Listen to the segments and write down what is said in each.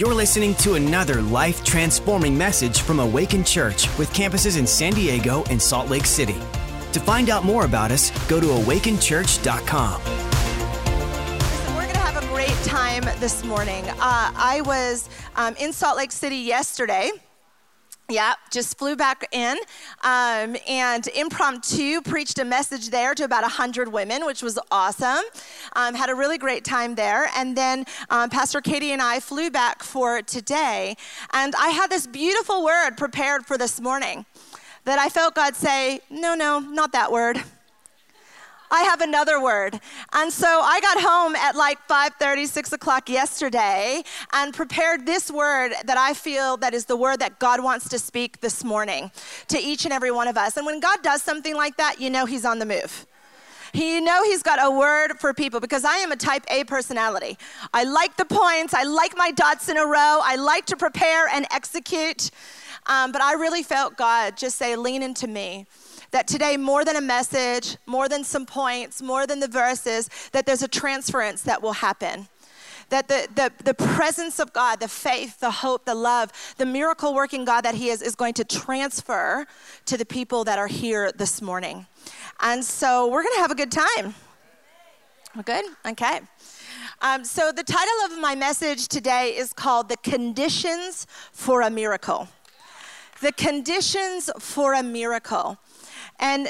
You're listening to another life transforming message from Awaken Church with campuses in San Diego and Salt Lake City. To find out more about us, go to awakenchurch.com. We're going to have a great time this morning. Uh, I was um, in Salt Lake City yesterday. Yeah, just flew back in um, and impromptu preached a message there to about 100 women, which was awesome. Um, had a really great time there. And then um, Pastor Katie and I flew back for today. And I had this beautiful word prepared for this morning that I felt God say, no, no, not that word. I have another word. And so I got home at like 5:30, 6 o'clock yesterday and prepared this word that I feel that is the word that God wants to speak this morning to each and every one of us. And when God does something like that, you know He's on the move. You know he's got a word for people because I am a type A personality. I like the points, I like my dots in a row, I like to prepare and execute. Um, but I really felt God just say, lean into me that today, more than a message, more than some points, more than the verses, that there's a transference that will happen. That the, the, the presence of God, the faith, the hope, the love, the miracle working God that He is, is going to transfer to the people that are here this morning. And so we're going to have a good time. We're good? Okay. Um, so, the title of my message today is called The Conditions for a Miracle. The Conditions for a Miracle. And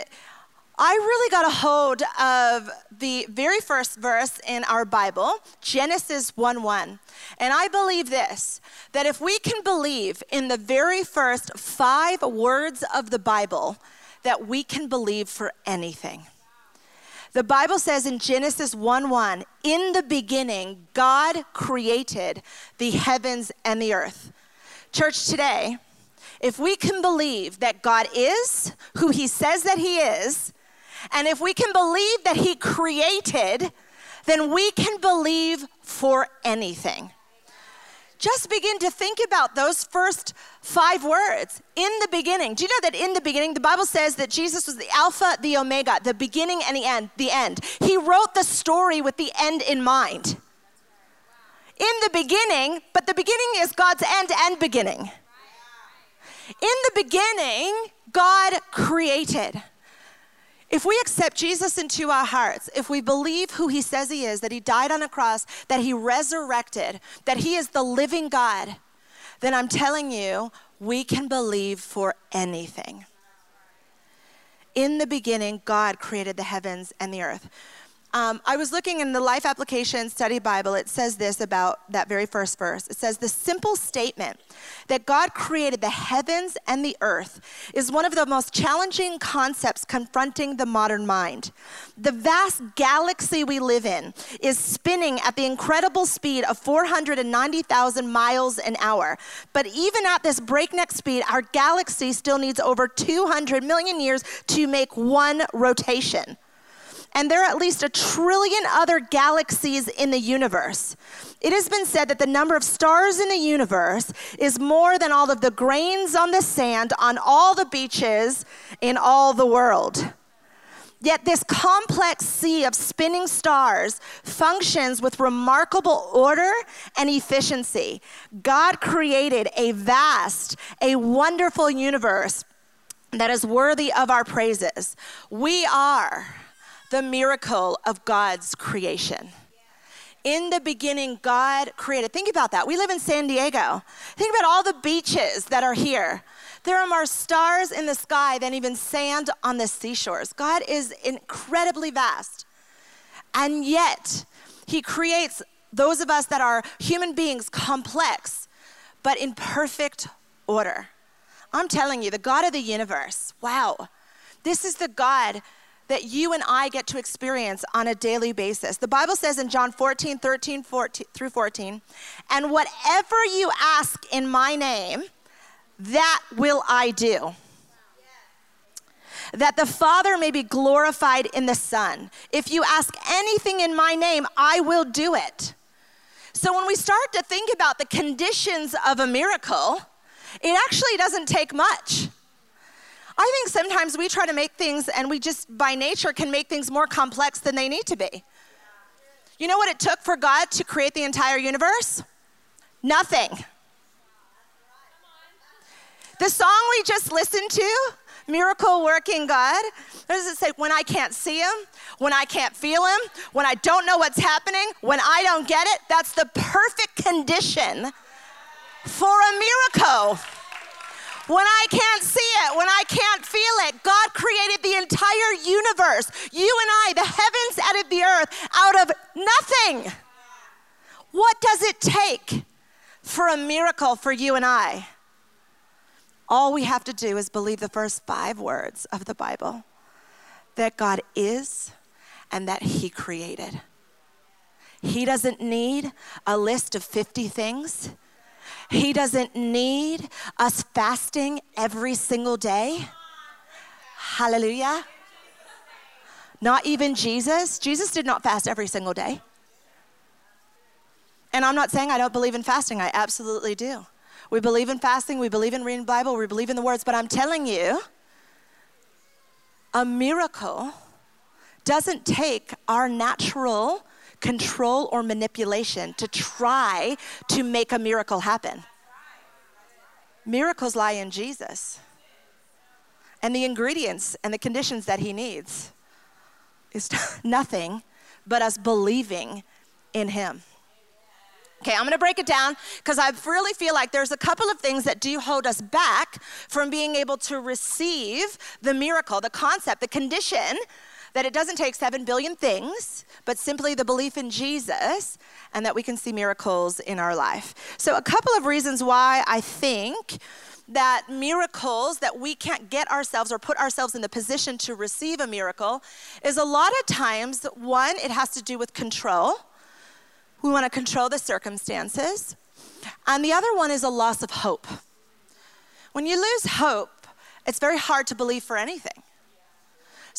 I really got a hold of the very first verse in our Bible, Genesis 1 1. And I believe this that if we can believe in the very first five words of the Bible, that we can believe for anything. The Bible says in Genesis 1 1, in the beginning, God created the heavens and the earth. Church, today, if we can believe that God is who He says that He is, and if we can believe that He created, then we can believe for anything. Just begin to think about those first five words. In the beginning. Do you know that in the beginning, the Bible says that Jesus was the Alpha, the Omega, the beginning and the end, the end. He wrote the story with the end in mind. In the beginning, but the beginning is God's end and beginning. In the beginning, God created. If we accept Jesus into our hearts, if we believe who he says he is, that he died on a cross, that he resurrected, that he is the living God, then I'm telling you, we can believe for anything. In the beginning, God created the heavens and the earth. Um, I was looking in the Life Application Study Bible. It says this about that very first verse. It says, The simple statement that God created the heavens and the earth is one of the most challenging concepts confronting the modern mind. The vast galaxy we live in is spinning at the incredible speed of 490,000 miles an hour. But even at this breakneck speed, our galaxy still needs over 200 million years to make one rotation and there are at least a trillion other galaxies in the universe. It has been said that the number of stars in the universe is more than all of the grains on the sand on all the beaches in all the world. Yet, this complex sea of spinning stars functions with remarkable order and efficiency. God created a vast, a wonderful universe that is worthy of our praises. We are the miracle of God's creation. In the beginning, God created. Think about that. We live in San Diego. Think about all the beaches that are here. There are more stars in the sky than even sand on the seashores. God is incredibly vast. And yet, He creates those of us that are human beings complex, but in perfect order. I'm telling you, the God of the universe, wow, this is the God that you and I get to experience on a daily basis. The Bible says in John 14, 13 14, through 14, and whatever you ask in my name, that will I do. That the Father may be glorified in the Son. If you ask anything in my name, I will do it. So when we start to think about the conditions of a miracle, it actually doesn't take much. I think sometimes we try to make things and we just by nature can make things more complex than they need to be. You know what it took for God to create the entire universe? Nothing. The song we just listened to, Miracle Working God, what does it say? When I can't see Him, when I can't feel Him, when I don't know what's happening, when I don't get it, that's the perfect condition for a miracle. When I can't see it, when I can't feel it, God created the entire universe, you and I, the heavens out of the earth, out of nothing. What does it take for a miracle for you and I? All we have to do is believe the first five words of the Bible that God is and that He created. He doesn't need a list of 50 things. He doesn't need us fasting every single day. Hallelujah. Not even Jesus. Jesus did not fast every single day. And I'm not saying I don't believe in fasting, I absolutely do. We believe in fasting, we believe in reading the Bible, we believe in the words, but I'm telling you, a miracle doesn't take our natural control or manipulation to try to make a miracle happen. Miracles lie in Jesus. And the ingredients and the conditions that he needs is nothing but us believing in him. Okay, I'm gonna break it down because I really feel like there's a couple of things that do hold us back from being able to receive the miracle, the concept, the condition that it doesn't take seven billion things, but simply the belief in Jesus and that we can see miracles in our life. So, a couple of reasons why I think that miracles that we can't get ourselves or put ourselves in the position to receive a miracle is a lot of times one it has to do with control we want to control the circumstances. And the other one is a loss of hope. When you lose hope, it's very hard to believe for anything.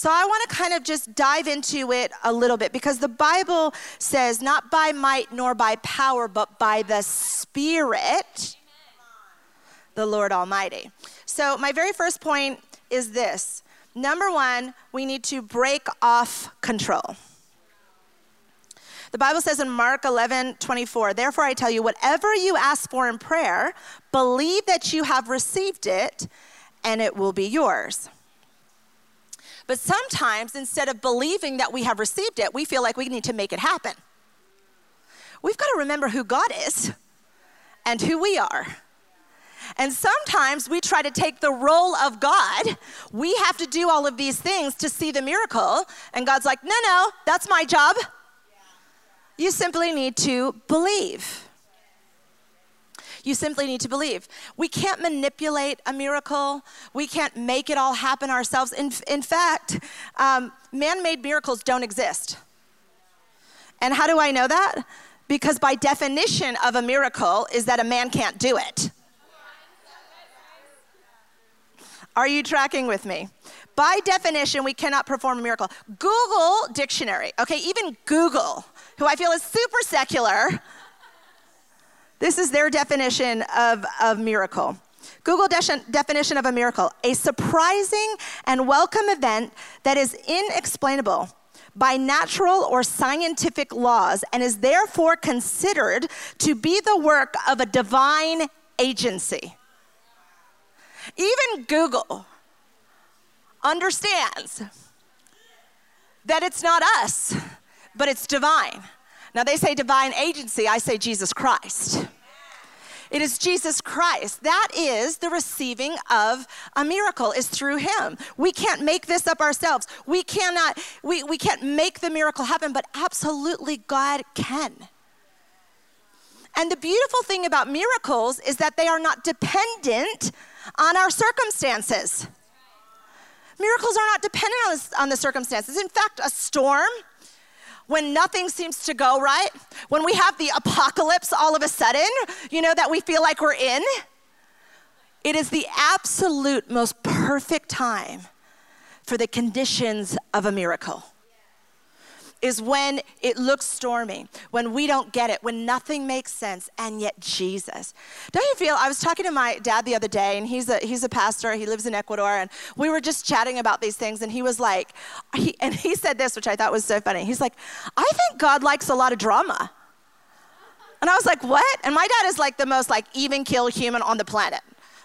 So I want to kind of just dive into it a little bit because the Bible says, not by might nor by power, but by the Spirit, the Lord Almighty. So my very first point is this number one, we need to break off control. The Bible says in Mark 11, 24, therefore I tell you, whatever you ask for in prayer, believe that you have received it and it will be yours. But sometimes, instead of believing that we have received it, we feel like we need to make it happen. We've got to remember who God is and who we are. And sometimes we try to take the role of God. We have to do all of these things to see the miracle. And God's like, no, no, that's my job. You simply need to believe. You simply need to believe. We can't manipulate a miracle. We can't make it all happen ourselves. In, in fact, um, man made miracles don't exist. And how do I know that? Because by definition of a miracle is that a man can't do it. Are you tracking with me? By definition, we cannot perform a miracle. Google dictionary, okay, even Google who I feel is super secular. This is their definition of, of miracle. Google de- definition of a miracle a surprising and welcome event that is inexplainable by natural or scientific laws and is therefore considered to be the work of a divine agency. Even Google understands that it's not us but it's divine. Now, they say divine agency, I say Jesus Christ. It is Jesus Christ. That is the receiving of a miracle is through him. We can't make this up ourselves. We cannot we, we can't make the miracle happen, but absolutely God can. And the beautiful thing about miracles is that they are not dependent on our circumstances. Miracles are not dependent on, on the circumstances. In fact, a storm, when nothing seems to go right, when we have the apocalypse all of a sudden, you know, that we feel like we're in, it is the absolute most perfect time for the conditions of a miracle is when it looks stormy, when we don't get it, when nothing makes sense, and yet Jesus. Don't you feel? I was talking to my dad the other day, and he's a he's a pastor. He lives in Ecuador, and we were just chatting about these things, and he was like, he, and he said this, which I thought was so funny. He's like, I think God likes a lot of drama. And I was like, what? And my dad is like the most like even kill human on the planet.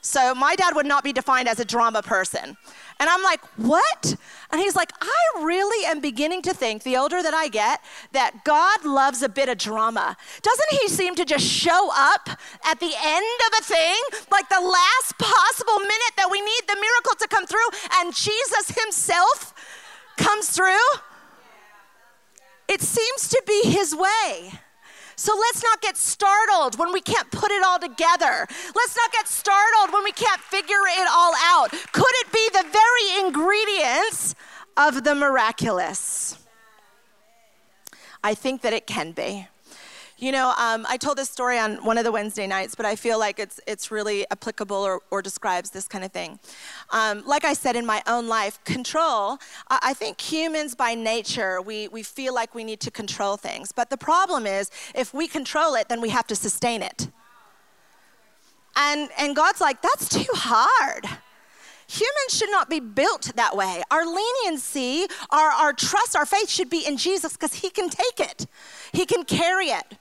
So my dad would not be defined as a drama person. And I'm like, what? And he's like, I really am beginning to think, the older that I get, that God loves a bit of drama. Doesn't he seem to just show up at the end of a thing, like the last possible minute that we need the miracle to come through, and Jesus himself comes through? It seems to be his way. So let's not get startled when we can't put it all together. Let's not get startled when we can't figure it all out. Could it be the very ingredients of the miraculous? I think that it can be. You know, um, I told this story on one of the Wednesday nights, but I feel like it's, it's really applicable or, or describes this kind of thing. Um, like I said in my own life, control, I, I think humans by nature, we, we feel like we need to control things. But the problem is, if we control it, then we have to sustain it. And, and God's like, that's too hard. Humans should not be built that way. Our leniency, our, our trust, our faith should be in Jesus because He can take it, He can carry it.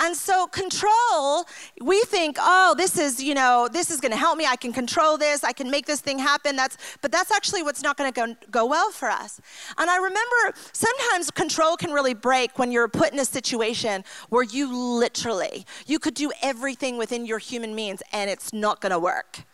And so control, we think, oh, this is, you know, this is going to help me. I can control this. I can make this thing happen. That's, but that's actually what's not going to go, well for us. And I remember sometimes control can really break when you're put in a situation where you literally, you could do everything within your human means and it's not going to work.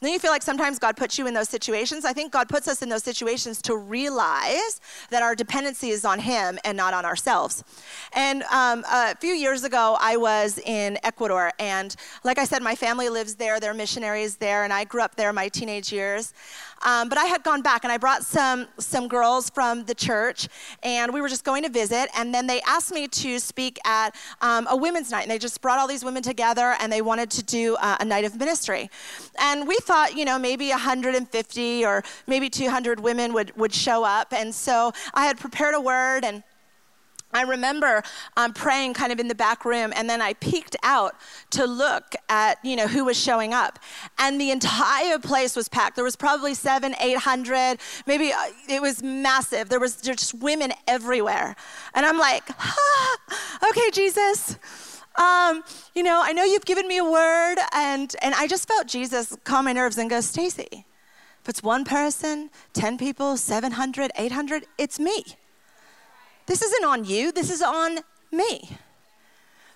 Then you feel like sometimes God puts you in those situations. I think God puts us in those situations to realize that our dependency is on Him and not on ourselves. And um, a few years ago, I was in Ecuador. And like I said, my family lives there, they're missionaries there, and I grew up there my teenage years. Um, but I had gone back and I brought some, some girls from the church, and we were just going to visit. And then they asked me to speak at um, a women's night. And they just brought all these women together and they wanted to do uh, a night of ministry. And we thought, you know, maybe 150 or maybe 200 women would, would show up. And so I had prepared a word and I remember um, praying kind of in the back room, and then I peeked out to look at you know who was showing up, and the entire place was packed. There was probably seven, eight hundred, maybe uh, it was massive. There was just women everywhere, and I'm like, ah, okay, Jesus. Um, you know, I know you've given me a word, and, and I just felt Jesus calm my nerves and go, Stacy, if it's one person, 10 people, 700, 800, it's me. This isn't on you, this is on me.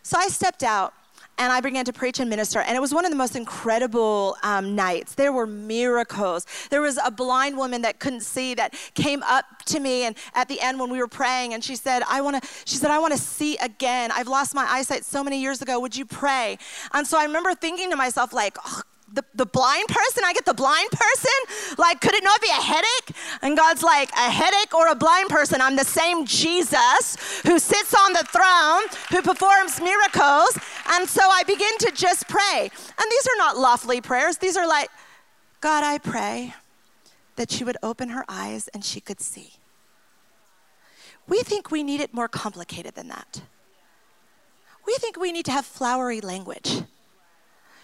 So I stepped out and I began to preach and minister. And it was one of the most incredible um, nights. There were miracles. There was a blind woman that couldn't see that came up to me, and at the end when we were praying, and she said, "I want to." She said, "I want to see again. I've lost my eyesight so many years ago. Would you pray?" And so I remember thinking to myself, like. Oh, the, the blind person, I get the blind person? Like, could it not be a headache? And God's like, a headache or a blind person? I'm the same Jesus who sits on the throne, who performs miracles. And so I begin to just pray. And these are not lofty prayers. These are like, God, I pray that she would open her eyes and she could see. We think we need it more complicated than that. We think we need to have flowery language.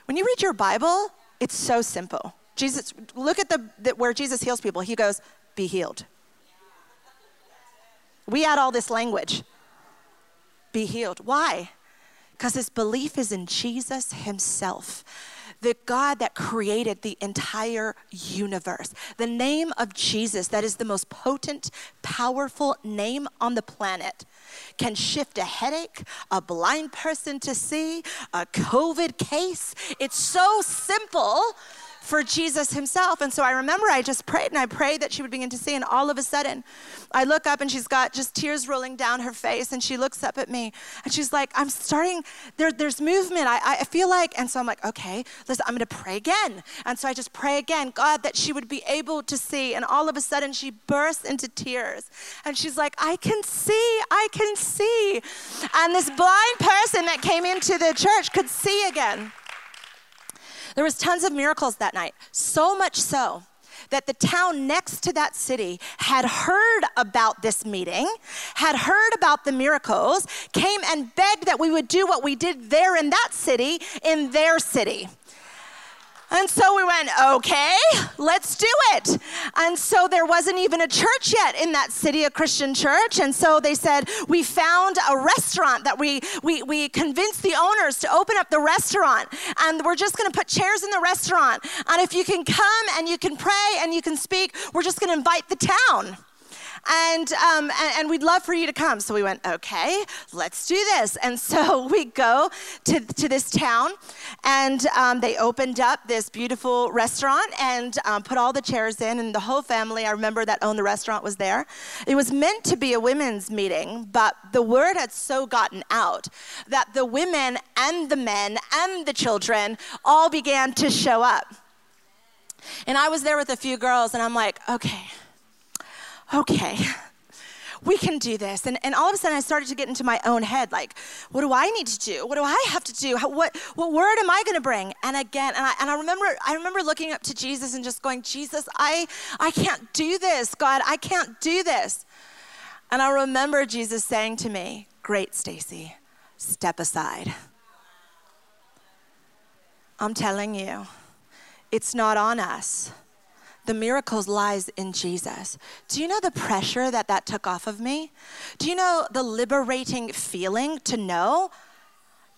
When you read your Bible, it's so simple. Jesus, look at the, the, where Jesus heals people. He goes, "Be healed." We add all this language. Be healed. Why? Because his belief is in Jesus himself the God that created the entire universe. The name of Jesus, that is the most potent, powerful name on the planet, can shift a headache, a blind person to see, a COVID case. It's so simple for Jesus himself. And so I remember I just prayed and I prayed that she would begin to see. And all of a sudden, I look up and she's got just tears rolling down her face. And she looks up at me and she's like, I'm starting, there, there's movement. I, I feel like, and so I'm like, okay, listen, I'm going to pray again. And so I just pray again, God, that she would be able to see. And all of a sudden, she bursts into tears. And she's like, I can see, I can see. And this blind person that came into the church could see again. There was tons of miracles that night, so much so that the town next to that city had heard about this meeting, had heard about the miracles, came and begged that we would do what we did there in that city in their city. And so we went, okay, let's do it. And so there wasn't even a church yet in that city, a Christian church. And so they said, we found a restaurant that we, we, we convinced the owners to open up the restaurant. And we're just going to put chairs in the restaurant. And if you can come and you can pray and you can speak, we're just going to invite the town and, um, and, and, we'd love for you to come. So we went, okay, let's do this. And so we go to, to this town, and um, they opened up this beautiful restaurant and um, put all the chairs in, and the whole family, I remember that owned the restaurant, was there. It was meant to be a women's meeting, but the word had so gotten out that the women and the men and the children all began to show up. And I was there with a few girls, and I'm like, okay okay, we can do this. And, and all of a sudden, I started to get into my own head like, what do I need to do? What do I have to do? How, what, what word am I going to bring? And again, and I, and I, remember, I remember looking up to Jesus and just going, Jesus, I, I can't do this. God, I can't do this. And I remember Jesus saying to me, Great, Stacy, step aside. I'm telling you, it's not on us the miracles lies in Jesus. Do you know the pressure that that took off of me? Do you know the liberating feeling to know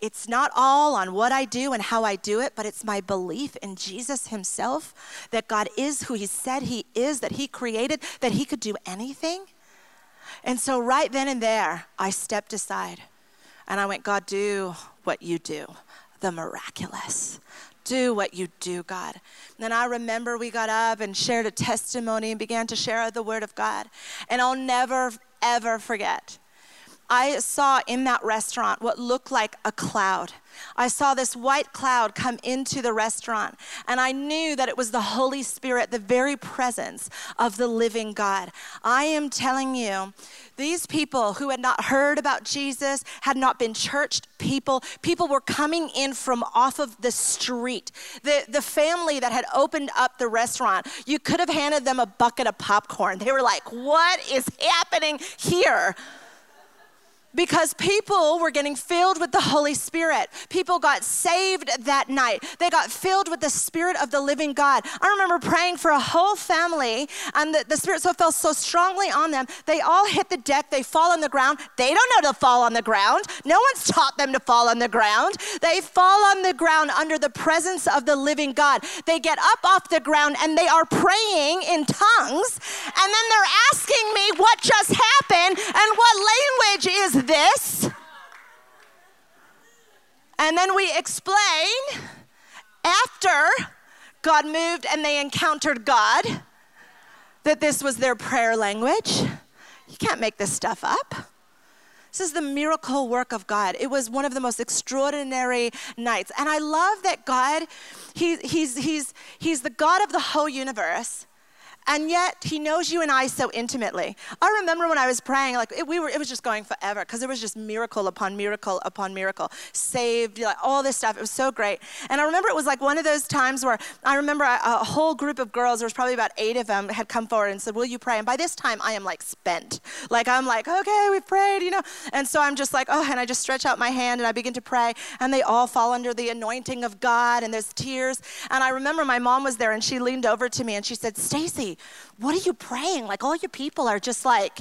it's not all on what I do and how I do it, but it's my belief in Jesus Himself that God is who He said He is, that He created, that He could do anything? And so, right then and there, I stepped aside and I went, God, do what you do, the miraculous do what you do, God. And I remember we got up and shared a testimony and began to share the word of God. And I'll never, ever forget. I saw in that restaurant what looked like a cloud. I saw this white cloud come into the restaurant, and I knew that it was the Holy Spirit, the very presence of the living God. I am telling you, these people who had not heard about Jesus, had not been churched people, people were coming in from off of the street. The, the family that had opened up the restaurant, you could have handed them a bucket of popcorn. They were like, What is happening here? Because people were getting filled with the Holy Spirit. People got saved that night. They got filled with the Spirit of the living God. I remember praying for a whole family, and the, the Spirit so fell so strongly on them. They all hit the deck, they fall on the ground. They don't know to fall on the ground. No one's taught them to fall on the ground. They fall on the ground under the presence of the living God. They get up off the ground and they are praying in tongues, and then they're asking me what just happened and what language is this. And then we explain after God moved and they encountered God that this was their prayer language. You can't make this stuff up. This is the miracle work of God. It was one of the most extraordinary nights. And I love that God, he, he's, he's, he's the God of the whole universe and yet he knows you and I so intimately. I remember when I was praying, like it, we were, it was just going forever because there was just miracle upon miracle upon miracle, saved, like all this stuff. It was so great. And I remember it was like one of those times where I remember a, a whole group of girls, there was probably about eight of them, had come forward and said, "Will you pray?" And by this time, I am like spent. Like I'm like, okay, we've prayed, you know. And so I'm just like, oh, and I just stretch out my hand and I begin to pray, and they all fall under the anointing of God, and there's tears. And I remember my mom was there, and she leaned over to me and she said, "Stacy." What are you praying? Like all your people are just like,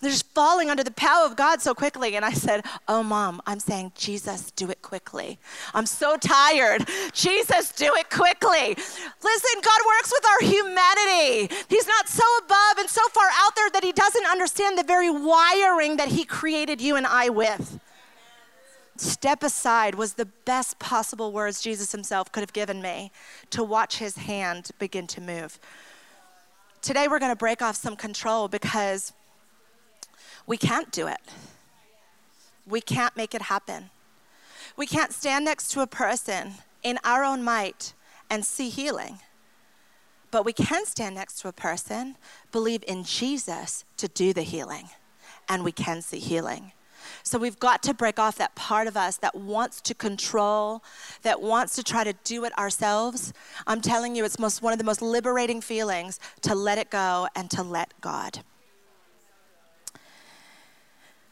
they're just falling under the power of God so quickly. And I said, Oh, mom, I'm saying, Jesus, do it quickly. I'm so tired. Jesus, do it quickly. Listen, God works with our humanity. He's not so above and so far out there that He doesn't understand the very wiring that He created you and I with. Step aside was the best possible words Jesus Himself could have given me to watch His hand begin to move. Today we're going to break off some control because we can't do it. We can't make it happen. We can't stand next to a person in our own might and see healing. But we can stand next to a person, believe in Jesus to do the healing, and we can see healing. So we've got to break off that part of us that wants to control, that wants to try to do it ourselves. I'm telling you, it's most, one of the most liberating feelings to let it go and to let God.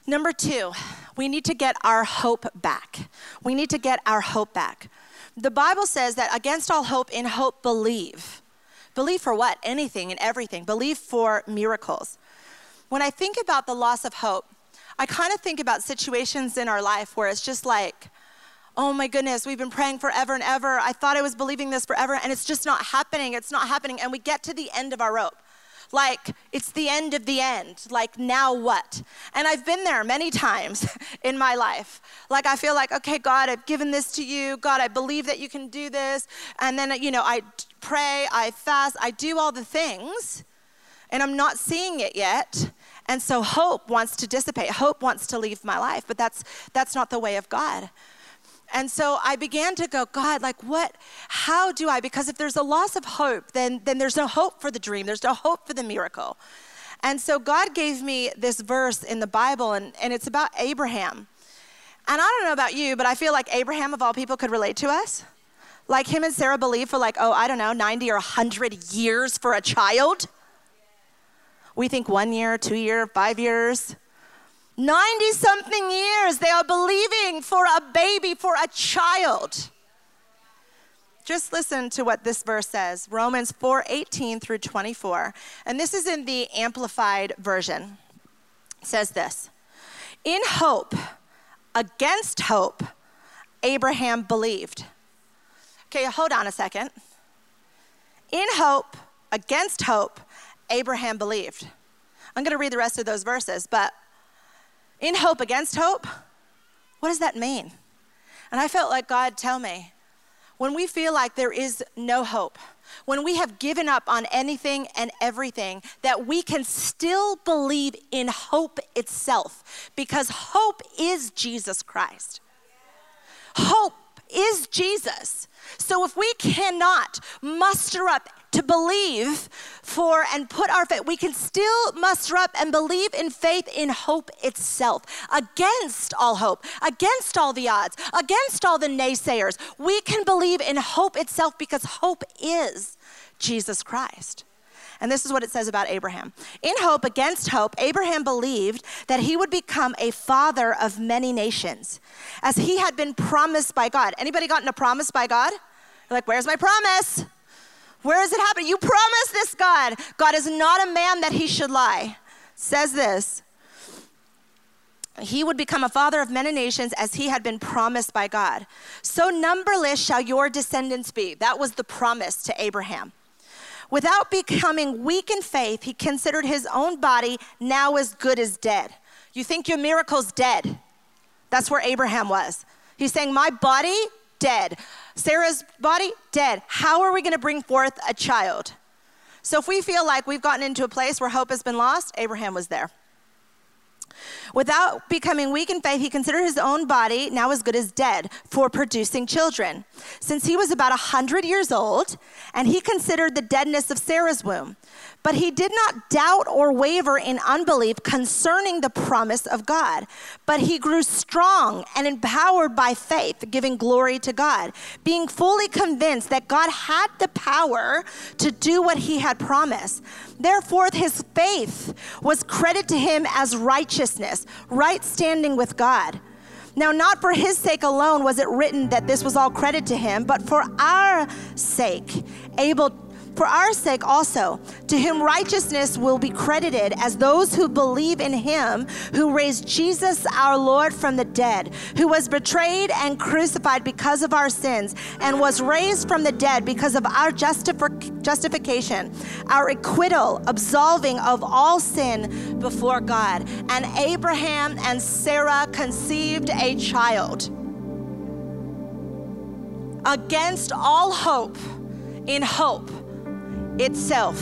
Number two, we need to get our hope back. We need to get our hope back. the Bible says that against all hope, in hope, believe. Believe for what? Anything and everything. Believe for miracles. When I think about the loss of hope, I kind of think about situations in our life where it's just like, oh my goodness, we've been praying forever and ever. I thought I was believing this forever, and it's just not happening. It's not happening. And we get to the end of our rope. Like, it's the end of the end. Like, now what? And I've been there many times in my life. Like, I feel like, okay, God, I've given this to you. God, I believe that you can do this. And then, you know, I pray, I fast, I do all the things, and I'm not seeing it yet. And so hope wants to dissipate. Hope wants to leave my life, but that's that's not the way of God. And so I began to go, God, like what, how do I? Because if there's a loss of hope, then, then there's no hope for the dream, there's no hope for the miracle. And so God gave me this verse in the Bible, and, and it's about Abraham. And I don't know about you, but I feel like Abraham, of all people, could relate to us. Like him and Sarah believed for, like, oh, I don't know, 90 or 100 years for a child. We think one year, two year, five years. 90 something years they are believing for a baby, for a child. Just listen to what this verse says Romans 4 18 through 24. And this is in the Amplified Version. It says this In hope, against hope, Abraham believed. Okay, hold on a second. In hope, against hope, Abraham believed. I'm going to read the rest of those verses, but in hope against hope, what does that mean? And I felt like God tell me, when we feel like there is no hope, when we have given up on anything and everything, that we can still believe in hope itself because hope is Jesus Christ. Hope is Jesus. So if we cannot muster up to believe for and put our faith, we can still muster up and believe in faith in hope itself against all hope, against all the odds, against all the naysayers. We can believe in hope itself because hope is Jesus Christ. And this is what it says about Abraham. In hope, against hope, Abraham believed that he would become a father of many nations, as he had been promised by God. Anybody gotten a promise by God? You're like, where's my promise? Where is it happening? You promised this, God. God is not a man that he should lie. Says this. He would become a father of many nations as he had been promised by God. So numberless shall your descendants be. That was the promise to Abraham. Without becoming weak in faith, he considered his own body now as good as dead. You think your miracle's dead. That's where Abraham was. He's saying, My body, dead. Sarah's body, dead. How are we going to bring forth a child? So if we feel like we've gotten into a place where hope has been lost, Abraham was there. Without becoming weak in faith, he considered his own body now as good as dead for producing children, since he was about a 100 years old, and he considered the deadness of Sarah's womb. But he did not doubt or waver in unbelief concerning the promise of God, but he grew strong and empowered by faith, giving glory to God, being fully convinced that God had the power to do what he had promised. Therefore, his faith was credited to him as righteousness, right standing with God. Now, not for his sake alone was it written that this was all credit to him, but for our sake, able for our sake also, to whom righteousness will be credited as those who believe in him who raised Jesus our Lord from the dead, who was betrayed and crucified because of our sins, and was raised from the dead because of our justification, our acquittal, absolving of all sin before God. And Abraham and Sarah conceived a child. Against all hope, in hope itself.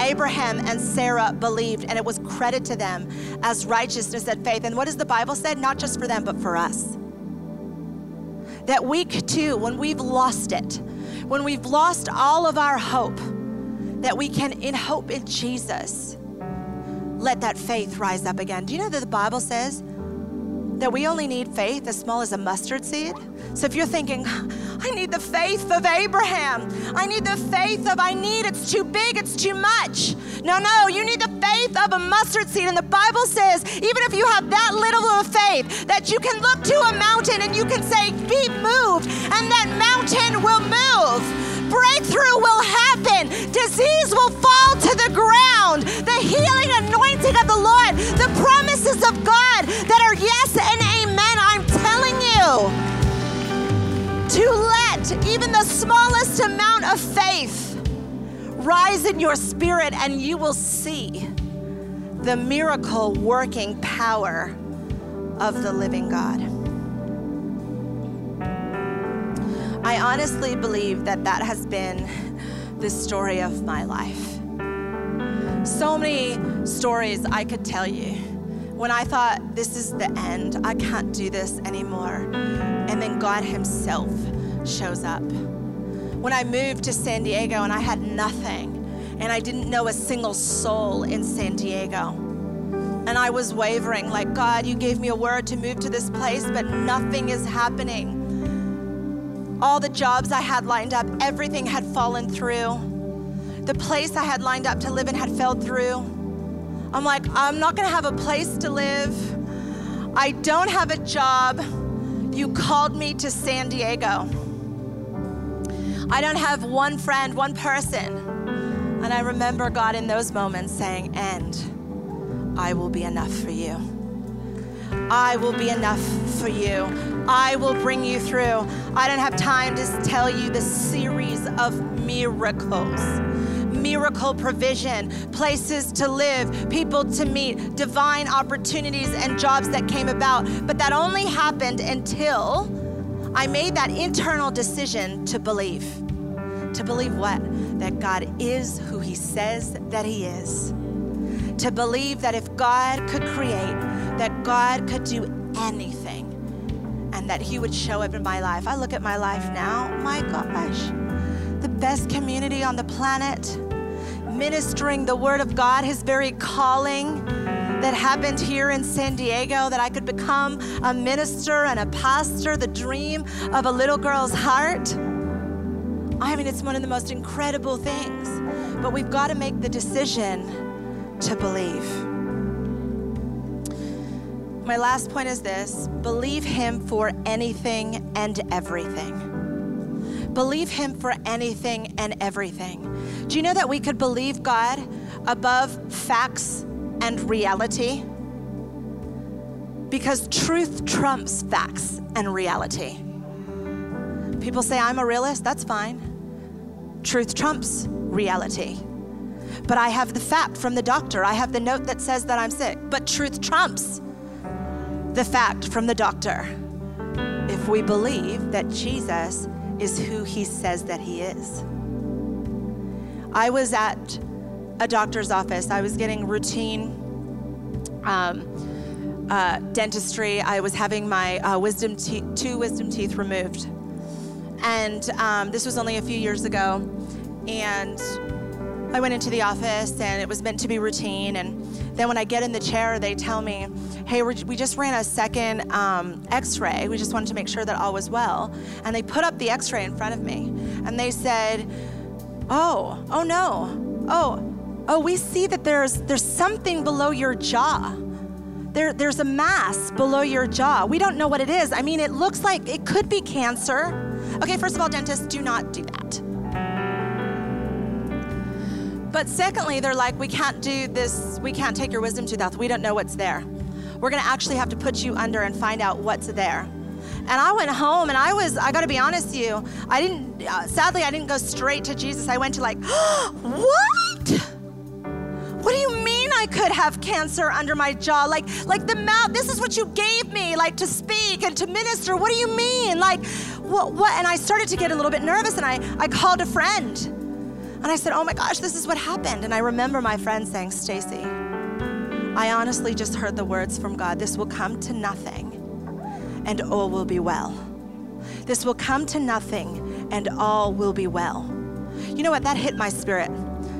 Abraham and Sarah believed, and it was credit to them as righteousness and faith. And what does the Bible say? Not just for them, but for us. That we too, when we've lost it, when we've lost all of our hope, that we can, in hope in Jesus, let that faith rise up again. Do you know that the Bible says that we only need faith as small as a mustard seed. So if you're thinking, I need the faith of Abraham, I need the faith of I need, it's too big, it's too much. No, no, you need the faith of a mustard seed. And the Bible says, even if you have that little of faith, that you can look to a mountain and you can say, Be moved, and that mountain will move. Breakthrough will smallest amount of faith rise in your spirit, and you will see the miracle working power of the living God. I honestly believe that that has been the story of my life. So many stories I could tell you when I thought this is the end, I can't do this anymore. And then God Himself shows up. When I moved to San Diego and I had nothing, and I didn't know a single soul in San Diego. And I was wavering, like, God, you gave me a word to move to this place, but nothing is happening. All the jobs I had lined up, everything had fallen through. The place I had lined up to live in had fell through. I'm like, I'm not gonna have a place to live. I don't have a job. You called me to San Diego. I don't have one friend, one person. And I remember God in those moments saying, And I will be enough for you. I will be enough for you. I will bring you through. I don't have time to tell you the series of miracles miracle provision, places to live, people to meet, divine opportunities and jobs that came about. But that only happened until I made that internal decision to believe. To believe what? That God is who He says that He is. To believe that if God could create, that God could do anything and that He would show up in my life. I look at my life now, my gosh, the best community on the planet, ministering the Word of God, His very calling that happened here in San Diego, that I could become a minister and a pastor, the dream of a little girl's heart. I mean, it's one of the most incredible things. But we've got to make the decision to believe. My last point is this believe Him for anything and everything. Believe Him for anything and everything. Do you know that we could believe God above facts and reality? Because truth trumps facts and reality. People say, I'm a realist, that's fine. Truth trumps reality. But I have the fact from the doctor, I have the note that says that I'm sick. But truth trumps the fact from the doctor. If we believe that Jesus is who he says that he is. I was at a doctor's office, I was getting routine. Um, uh, dentistry. I was having my uh, wisdom te- two wisdom teeth removed, and um, this was only a few years ago. And I went into the office, and it was meant to be routine. And then when I get in the chair, they tell me, "Hey, we just ran a second um, X-ray. We just wanted to make sure that all was well." And they put up the X-ray in front of me, and they said, "Oh, oh no, oh." Oh, we see that there's there's something below your jaw there, there's a mass below your jaw. We don't know what it is. I mean, it looks like it could be cancer. Okay, first of all, dentists do not do that. But secondly, they're like, we can't do this, we can't take your wisdom tooth out. We don't know what's there. We're gonna actually have to put you under and find out what's there. And I went home and I was, I gotta be honest with you, I didn't, uh, sadly, I didn't go straight to Jesus. I went to like, what? What do you mean I could have cancer under my jaw? Like, like the mouth, this is what you gave me, like to speak and to minister. What do you mean? Like, what, what? And I started to get a little bit nervous and I, I called a friend. And I said, Oh my gosh, this is what happened. And I remember my friend saying, Stacy, I honestly just heard the words from God this will come to nothing and all will be well. This will come to nothing and all will be well. You know what? That hit my spirit.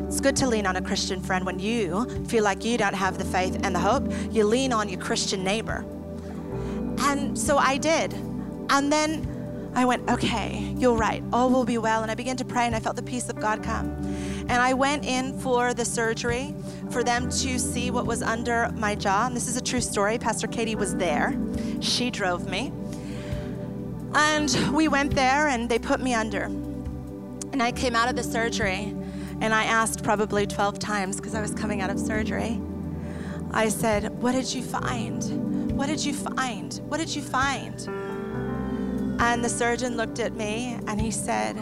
It's good to lean on a Christian friend when you feel like you don't have the faith and the hope. You lean on your Christian neighbor. And so I did. And then I went, okay, you're right. All will be well. And I began to pray and I felt the peace of God come. And I went in for the surgery for them to see what was under my jaw. And this is a true story. Pastor Katie was there, she drove me. And we went there and they put me under. And I came out of the surgery and I asked probably 12 times because I was coming out of surgery. I said, What did you find? What did you find? What did you find? And the surgeon looked at me and he said,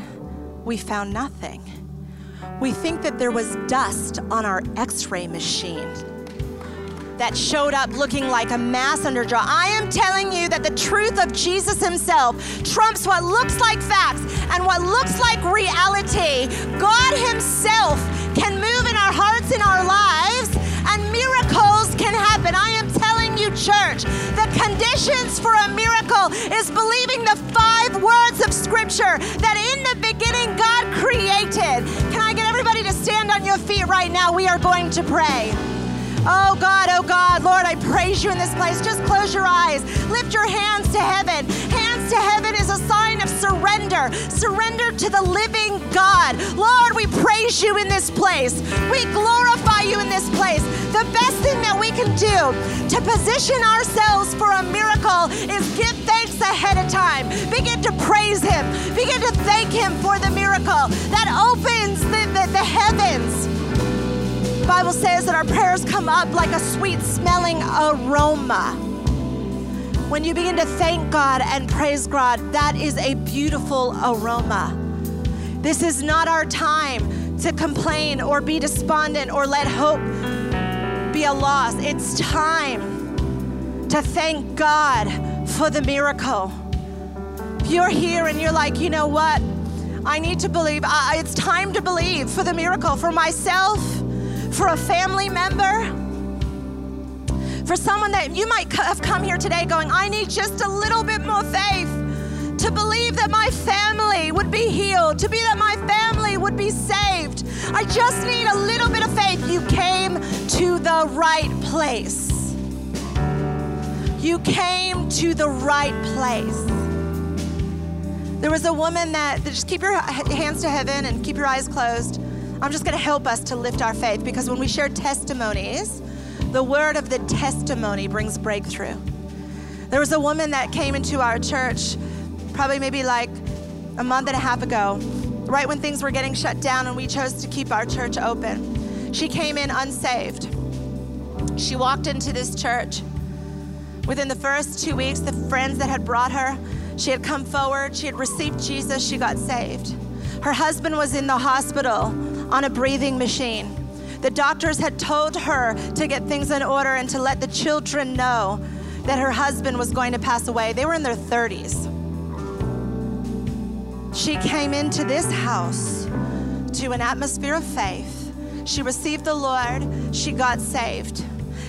We found nothing. We think that there was dust on our x ray machine that showed up looking like a mass underdraw. I am telling you that the truth of Jesus himself trumps what looks like facts and what looks like reality. God himself can move in our hearts and our lives, and miracles can happen. I am telling you, church, the conditions for a miracle is believing the five words of Scripture that in the beginning God created. Can I get everybody to stand on your feet right now? We are going to pray. Oh God, oh God, Lord, I praise you in this place. Just close your eyes. Lift your hands to heaven. Hands to heaven is a sign of surrender. Surrender to the living God. Lord, we praise you in this place. We glorify you in this place. The best thing that we can do to position ourselves for a miracle is give thanks ahead of time. Begin to praise Him. Begin to thank Him for the miracle that opens the, the, the heavens Bible says that our prayers come up like a sweet smelling aroma. When you begin to thank God and praise God, that is a beautiful aroma. This is not our time to complain or be despondent or let hope be a loss. It's time to thank God for the miracle. If you're here and you're like, you know what? I need to believe. I, it's time to believe for the miracle for myself for a family member, for someone that you might have come here today going, I need just a little bit more faith to believe that my family would be healed, to be that my family would be saved. I just need a little bit of faith. You came to the right place. You came to the right place. There was a woman that, just keep your hands to heaven and keep your eyes closed. I'm just going to help us to lift our faith because when we share testimonies, the word of the testimony brings breakthrough. There was a woman that came into our church probably maybe like a month and a half ago, right when things were getting shut down and we chose to keep our church open. She came in unsaved. She walked into this church. Within the first two weeks, the friends that had brought her, she had come forward, she had received Jesus, she got saved. Her husband was in the hospital on a breathing machine. The doctors had told her to get things in order and to let the children know that her husband was going to pass away. They were in their 30s. She came into this house to an atmosphere of faith. She received the Lord, she got saved.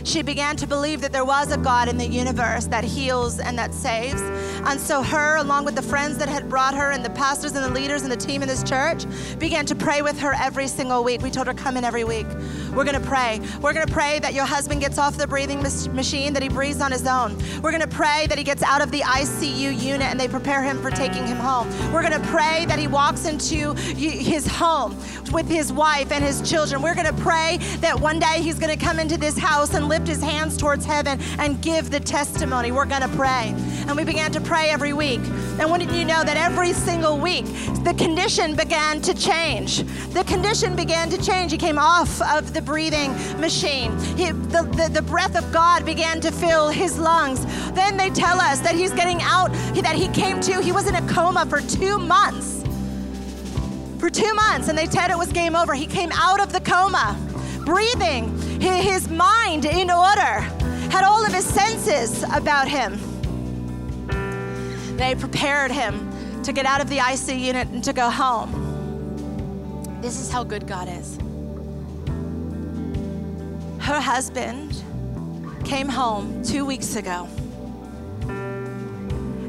She began to believe that there was a God in the universe that heals and that saves. And so, her, along with the friends that had brought her, and the pastors and the leaders and the team in this church, began to pray with her every single week. We told her, Come in every week. We're going to pray. We're going to pray that your husband gets off the breathing machine, that he breathes on his own. We're going to pray that he gets out of the ICU unit and they prepare him for taking him home. We're going to pray that he walks into his home with his wife and his children. We're going to pray that one day he's going to come into this house and lift his hands towards heaven and give the testimony. We're going to pray. And we began to pray every week. And wouldn't you know that every single week, the condition began to change? The condition began to change. He came off of the breathing machine. He, the, the, the breath of God began to fill his lungs. Then they tell us that he's getting out, that he came to, he was in a coma for two months. For two months, and they said it was game over. He came out of the coma, breathing, his mind in order, had all of his senses about him. They prepared him to get out of the IC unit and to go home. This is how good God is. Her husband came home two weeks ago.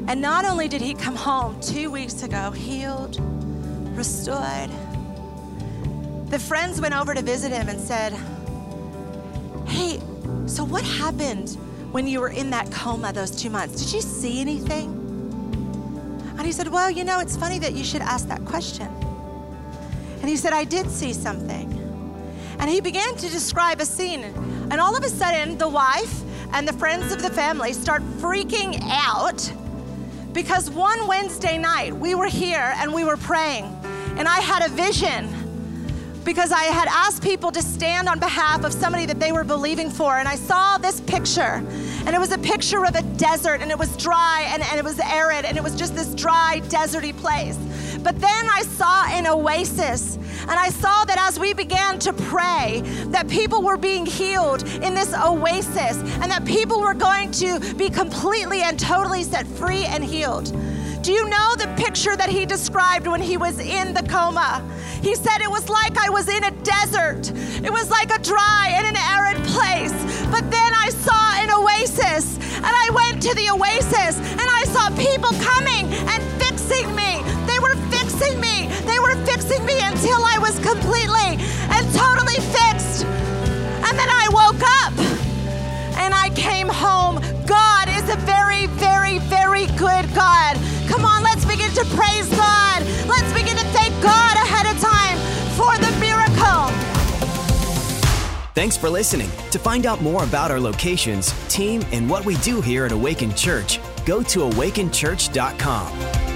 And not only did he come home two weeks ago, healed, restored, the friends went over to visit him and said, Hey, so what happened when you were in that coma those two months? Did you see anything? And he said, Well, you know, it's funny that you should ask that question. And he said, I did see something. And he began to describe a scene. And all of a sudden, the wife and the friends of the family start freaking out because one Wednesday night we were here and we were praying. And I had a vision because I had asked people to stand on behalf of somebody that they were believing for. And I saw this picture. And it was a picture of a desert, and it was dry and, and it was arid, and it was just this dry, deserty place. But then I saw an oasis. And I saw that as we began to pray, that people were being healed in this oasis, and that people were going to be completely and totally set free and healed. Do you know the picture that he described when he was in the coma? He said it was like I was in a desert. It was like a dry and an arid place. But then I saw an oasis, and I went to the oasis, and I saw people coming and fixing me. They were fixing me. They were fixing me until I was completely and totally fixed. And then I woke up and I came home. God is a very, very, very good God. Come on, let's begin to praise God. Let's begin to thank God ahead of time for the miracle. Thanks for listening. To find out more about our locations, team, and what we do here at Awaken Church, go to awakenchurch.com.